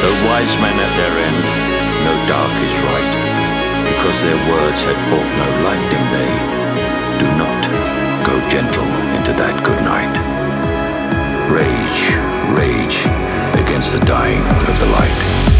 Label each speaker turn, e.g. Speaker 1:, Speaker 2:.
Speaker 1: Though wise men at their end, no dark is right, because their words had brought no light in they. Do not go gentle into that good night. Rage, rage against the dying of the light.